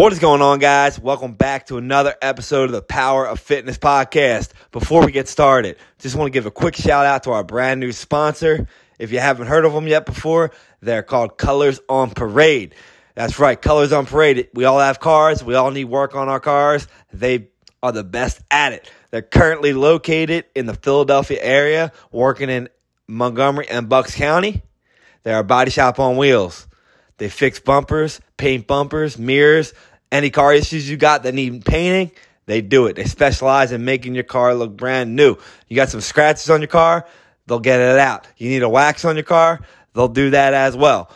What is going on, guys? Welcome back to another episode of the Power of Fitness podcast. Before we get started, just want to give a quick shout out to our brand new sponsor. If you haven't heard of them yet before, they're called Colors on Parade. That's right, Colors on Parade. We all have cars, we all need work on our cars. They are the best at it. They're currently located in the Philadelphia area, working in Montgomery and Bucks County. They're a body shop on wheels. They fix bumpers, paint bumpers, mirrors, any car issues you got that need painting, they do it. They specialize in making your car look brand new. You got some scratches on your car, they'll get it out. You need a wax on your car, they'll do that as well.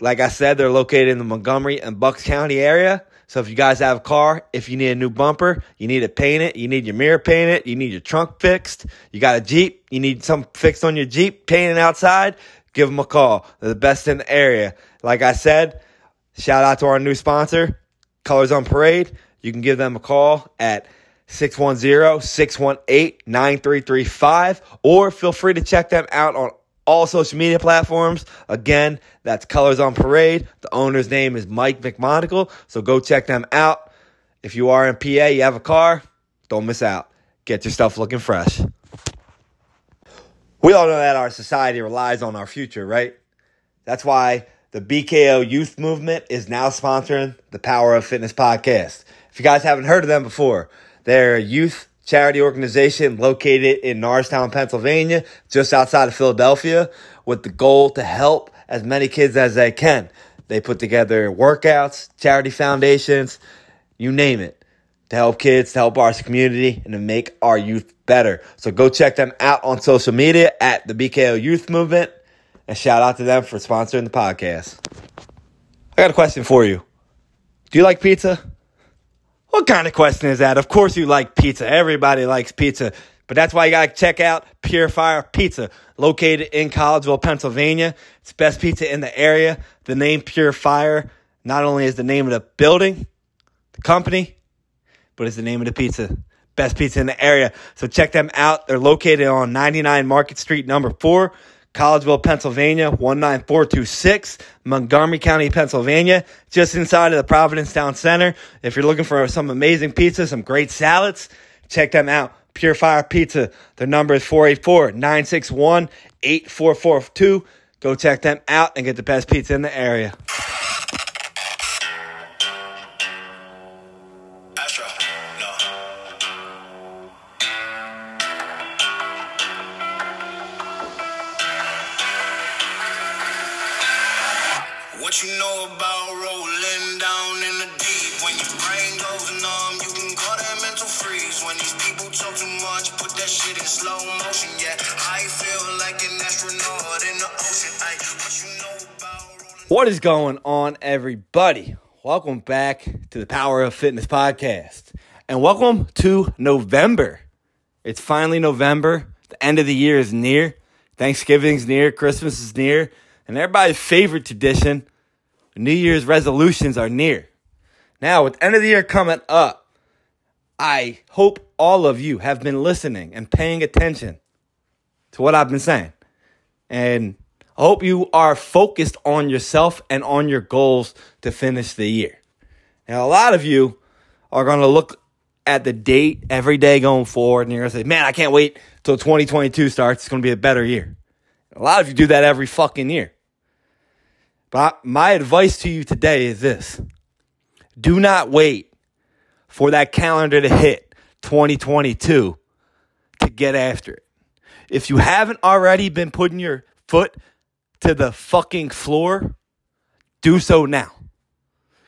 Like I said, they're located in the Montgomery and Bucks County area. So if you guys have a car, if you need a new bumper, you need to paint it, you need your mirror painted, you need your trunk fixed, you got a Jeep, you need something fixed on your Jeep, painting outside, give them a call. They're the best in the area. Like I said, shout out to our new sponsor, Colors on Parade. You can give them a call at 610-618-9335 or feel free to check them out on all social media platforms. Again, that's Colors on Parade. The owner's name is Mike McMonagle, so go check them out. If you are in PA, you have a car, don't miss out. Get your stuff looking fresh. We all know that our society relies on our future, right? That's why the BKO Youth Movement is now sponsoring the Power of Fitness podcast. If you guys haven't heard of them before, they're a youth charity organization located in Norristown, Pennsylvania, just outside of Philadelphia, with the goal to help as many kids as they can. They put together workouts, charity foundations, you name it, to help kids, to help our community, and to make our youth better. So go check them out on social media at the BKO Youth Movement. And shout out to them for sponsoring the podcast. I got a question for you. Do you like pizza? What kind of question is that? Of course you like pizza. Everybody likes pizza. But that's why you got to check out Pure Fire Pizza, located in Collegeville, Pennsylvania. It's best pizza in the area. The name Pure Fire not only is the name of the building, the company, but it's the name of the pizza. Best pizza in the area. So check them out. They're located on 99 Market Street, number four. Collegeville, Pennsylvania, 19426, Montgomery County, Pennsylvania, just inside of the Providence Town Center. If you're looking for some amazing pizza, some great salads, check them out. Pure Fire Pizza. Their number is 484 961 8442. Go check them out and get the best pizza in the area. When your brain goes numb, you can call that mental freeze. When these people talk too much, put that shit in slow motion. Yeah, I feel like an astronaut in the ocean. What you know about What is going on, everybody? Welcome back to the Power of Fitness podcast. And welcome to November. It's finally November. The end of the year is near. Thanksgiving's near. Christmas is near. And everybody's favorite tradition, New Year's resolutions are near. Now, with the end of the year coming up, I hope all of you have been listening and paying attention to what I've been saying. And I hope you are focused on yourself and on your goals to finish the year. Now, a lot of you are going to look at the date every day going forward and you're going to say, man, I can't wait till 2022 starts. It's going to be a better year. A lot of you do that every fucking year. But my advice to you today is this do not wait for that calendar to hit 2022 to get after it. If you haven't already been putting your foot to the fucking floor, do so now.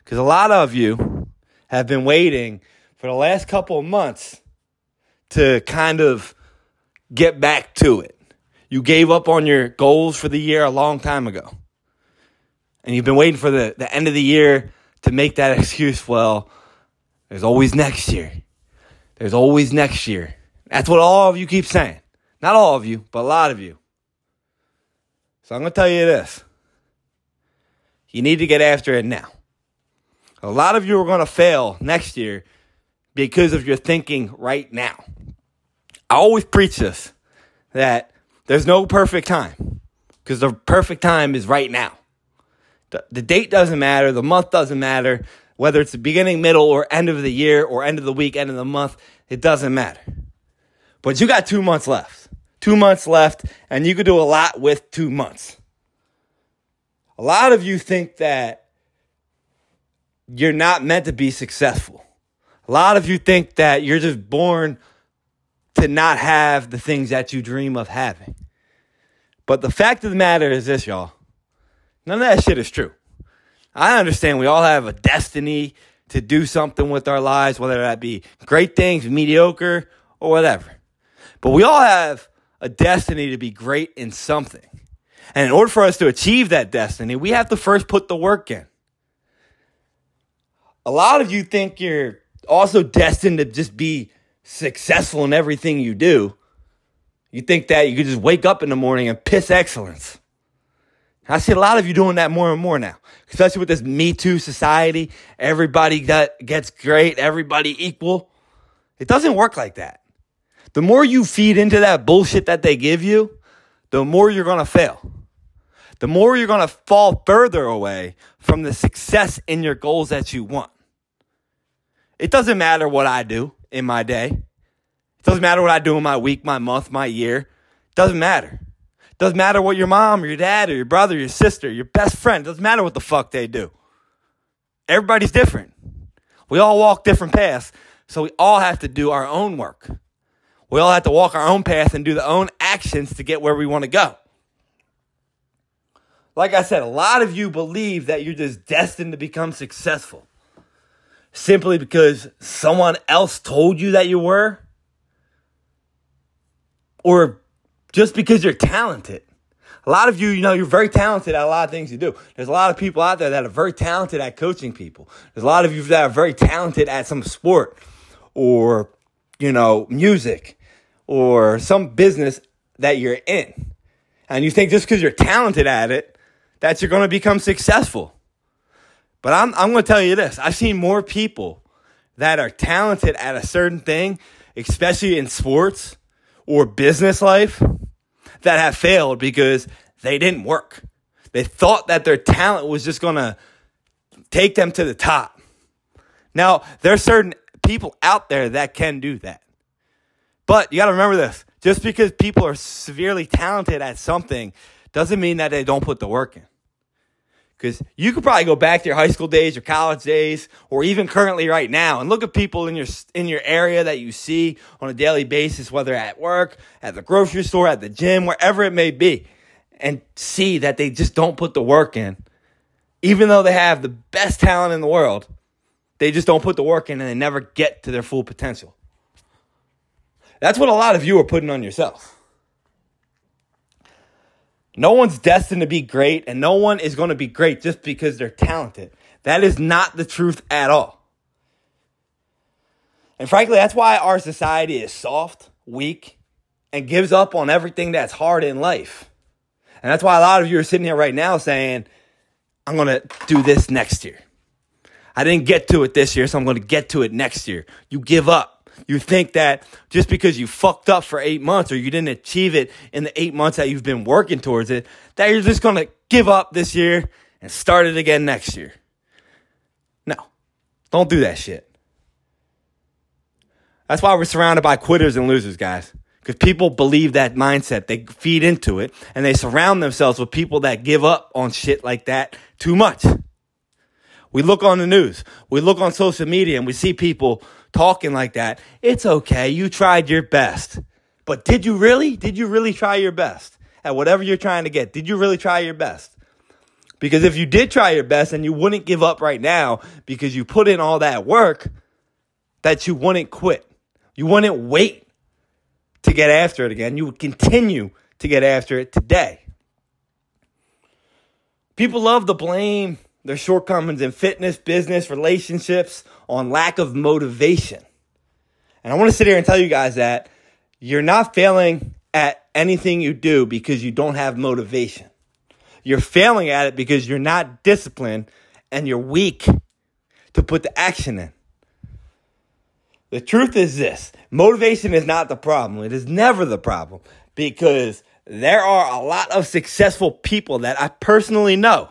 Because a lot of you have been waiting for the last couple of months to kind of get back to it. You gave up on your goals for the year a long time ago. And you've been waiting for the, the end of the year to make that excuse. Well, there's always next year. There's always next year. That's what all of you keep saying. Not all of you, but a lot of you. So I'm going to tell you this. You need to get after it now. A lot of you are going to fail next year because of your thinking right now. I always preach this that there's no perfect time because the perfect time is right now. The, date doesn't matter, the month doesn't matter. whether it's the beginning, middle, or end of the year, or end of the week, end of the month, it doesn't matter. But you got two months left. Two months left, and you could do a lot with two months. A lot of you think that you're not meant to be successful. A lot of you think that you're just born to not have the things that you dream of having. But the fact of the matter is this, y'all. None of that shit is true. I understand we all have a destiny to do something with our lives, whether that be great things, mediocre, or whatever. But we all have a destiny to be great in something. And in order for us to achieve that destiny, we have to first put the work in. A lot of you think you're also destined to just be successful in everything you do. You think that you could just wake up in the morning and piss excellence. I see a lot of you doing that more and more now, especially with this Me Too society. Everybody that gets great, everybody equal. It doesn't work like that. The more you feed into that bullshit that they give you, the more you're going to fail. The more you're going to fall further away from the success in your goals that you want. It doesn't matter what I do in my day. It doesn't matter what I do in my week, my month, my year. It doesn't matter. Doesn't matter what your mom or your dad or your brother, or your sister, your best friend, doesn't matter what the fuck they do. Everybody's different. We all walk different paths, so we all have to do our own work. We all have to walk our own path and do the own actions to get where we want to go. Like I said, a lot of you believe that you're just destined to become successful simply because someone else told you that you were, or just because you're talented. A lot of you, you know, you're very talented at a lot of things you do. There's a lot of people out there that are very talented at coaching people. There's a lot of you that are very talented at some sport or, you know, music or some business that you're in. And you think just because you're talented at it, that you're going to become successful. But I'm, I'm going to tell you this I've seen more people that are talented at a certain thing, especially in sports or business life, that have failed because they didn't work. They thought that their talent was just going to take them to the top. Now, there are certain people out there that can do that. But you got to remember this just because people are severely talented at something doesn't mean that they don't put the work in. Because you could probably go back to your high school days, your college days, or even currently right now, and look at people in your in your area that you see on a daily basis, whether at work, at the grocery store, at the gym, wherever it may be, and see that they just don't put the work in, even though they have the best talent in the world. They just don't put the work in, and they never get to their full potential. That's what a lot of you are putting on yourself. No one's destined to be great, and no one is going to be great just because they're talented. That is not the truth at all. And frankly, that's why our society is soft, weak, and gives up on everything that's hard in life. And that's why a lot of you are sitting here right now saying, I'm going to do this next year. I didn't get to it this year, so I'm going to get to it next year. You give up. You think that just because you fucked up for eight months or you didn't achieve it in the eight months that you've been working towards it, that you're just to give up this year and start it again next year. No, don't do that shit. That's why we're surrounded by quitters and losers, guys. Because people believe that mindset. They feed into it and they surround themselves with people that give up on shit like that too much. We look on the news, we look on social media, and we see people talking like that, it's okay. You tried your best. But did you really? Did you really try your best at whatever you're trying to get? Did you really try your best? Because if you did try your best and you wouldn't give up right now because you put in all that work, that you wouldn't quit. You wouldn't wait to get after it again. You would continue to get after it today. People love to blame their shortcomings in fitness, business, relationships, on lack of motivation. And I want to sit here and tell you guys that you're not failing at anything you do because you don't have motivation. You're failing at it because you're not disciplined and you're weak to put the action in. The truth is this motivation is not the problem. It is never the problem because there are a lot of successful people that I personally know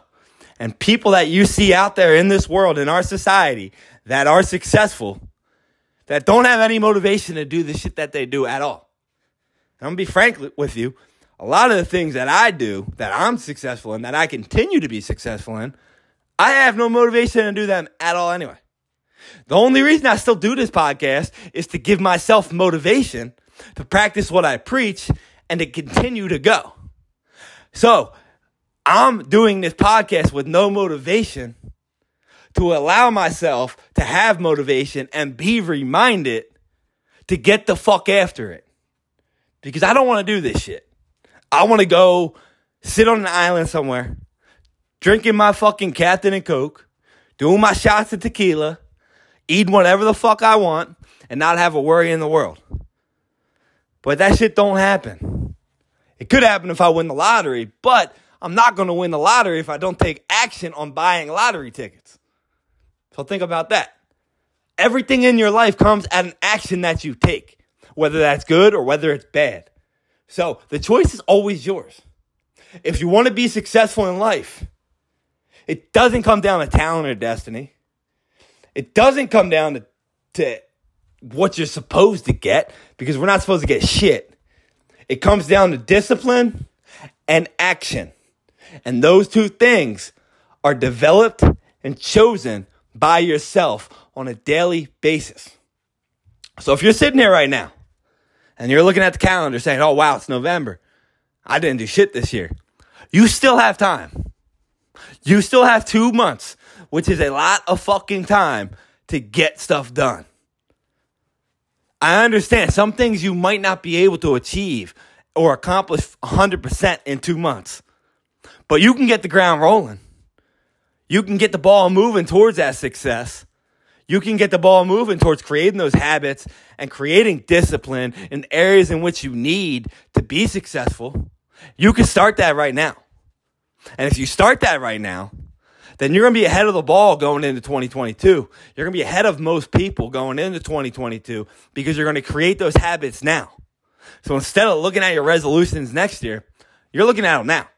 And people that you see out there in this world, in our society, that are successful, that don't have any motivation to do the shit that they do at all. And I'm gonna be frank with you. A lot of the things that I do, that I'm successful in, that I continue to be successful in, I have no motivation to do them at all anyway. The only reason I still do this podcast is to give myself motivation to practice what I preach and to continue to go. So I'm doing this podcast with no motivation to allow myself to have motivation and be reminded to get the fuck after it. Because I don't want to do this shit. I want to go sit on an island somewhere, drinking my fucking Captain and Coke, doing my shots of tequila, eating whatever the fuck I want, and not have a worry in the world. But that shit don't happen. It could happen if I win the lottery, but I'm not going to win the lottery if I don't take action on buying lottery tickets. So think about that. Everything in your life comes at an action that you take, whether that's good or whether it's bad. So the choice is always yours. If you want to be successful in life, it doesn't come down to talent or destiny. It doesn't come down to, to what you're supposed to get because we're not supposed to get shit. It comes down to discipline and action. And those two things are developed and chosen by yourself on a daily basis. So if you're sitting here right now and you're looking at the calendar saying, oh, wow, it's November. I didn't do shit this year. You still have time. You still have two months, which is a lot of fucking time to get stuff done. I understand some things you might not be able to achieve or accomplish 100% in two months, but you can get the ground rolling. You can get the ball moving towards that success. You can get the ball moving towards creating those habits and creating discipline in areas in which you need to be successful. You can start that right now. And if you start that right now, then you're going to be ahead of the ball going into 2022. You're going to be ahead of most people going into 2022 because you're going to create those habits now. So instead of looking at your resolutions next year, you're looking at them now.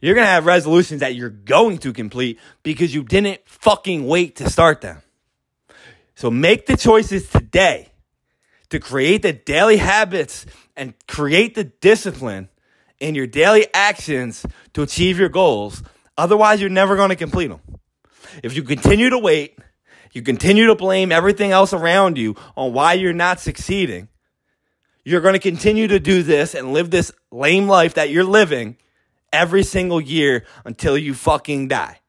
You're going to have resolutions that you're going to complete because you didn't fucking wait to start them. So make the choices today to create the daily habits and create the discipline in your daily actions to achieve your goals Otherwise, you're never going to complete them. If you continue to wait, you continue to blame everything else around you on why you're not succeeding, you're going to continue to do this and live this lame life that you're living every single year until you fucking die.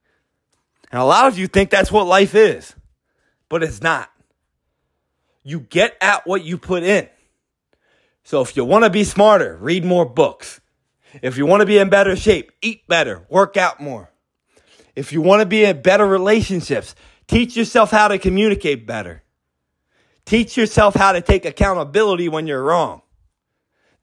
And a lot of you think that's what life is, but it's not. You get at what you put in. So if you want to be smarter, read more books. If you want to be in better shape, eat better, work out more. If you want to be in better relationships, teach yourself how to communicate better. Teach yourself how to take accountability when you're wrong.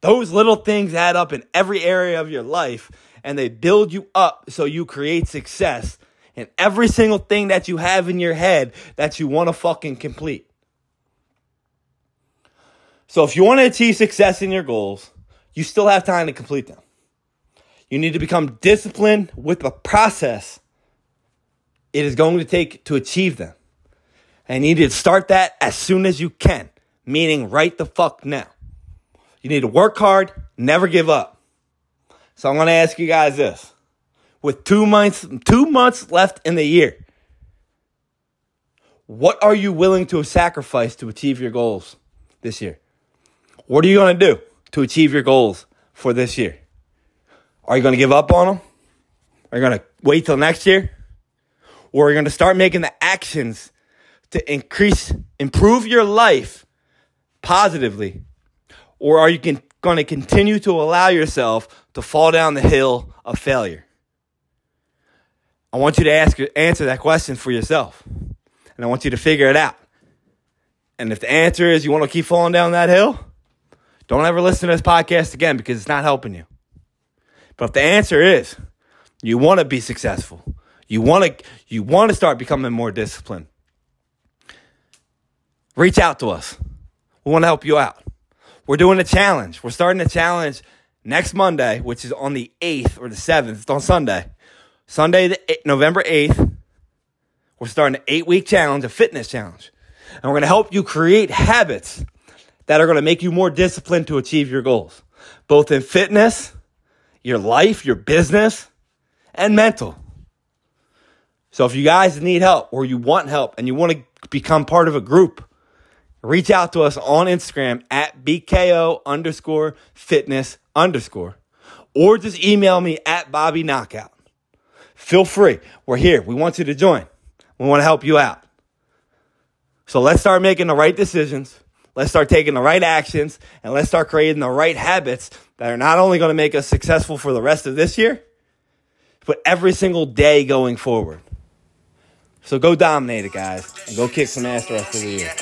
Those little things add up in every area of your life and they build you up so you create success in every single thing that you have in your head that you want to fucking complete. So if you want to achieve success in your goals, you still have time to complete them. You need to become disciplined with the process it is going to take to achieve them. And you need to start that as soon as you can, meaning right the fuck now. You need to work hard, never give up. So I'm going to ask you guys this. With 2 months 2 months left in the year, what are you willing to sacrifice to achieve your goals this year? What are you going to do to achieve your goals for this year? Are you going to give up on them? Are you going to wait till next year? Or are you going to start making the actions to increase, improve your life positively? Or are you going to continue to allow yourself to fall down the hill of failure? I want you to ask, answer that question for yourself. And I want you to figure it out. And if the answer is you want to keep falling down that hill, don't ever listen to this podcast again because it's not helping you. But if the answer is you want to be successful, you want to you want to start becoming more disciplined, reach out to us. We want to help you out. We're doing a challenge. We're starting a challenge next Monday, which is on the 8th or the 7th. It's on Sunday. Sunday, the eight, November 8th, we're starting an eight week challenge, a fitness challenge. And we're going to help you create habits that are going to make you more disciplined to achieve your goals, both in fitness, your life, your business, and mental. So if you guys need help or you want help and you want to become part of a group, reach out to us on Instagram at BKO underscore fitness underscore, or just email me at Bobby Knockout. Feel free. We're here. We want you to join. We want to help you out. So let's start making the right decisions. Let's start taking the right actions and let's start creating the right habits that are not only going to make us successful for the rest of this year, but every single day going forward. So go dominate it, guys, and go kick some ass the rest of the year.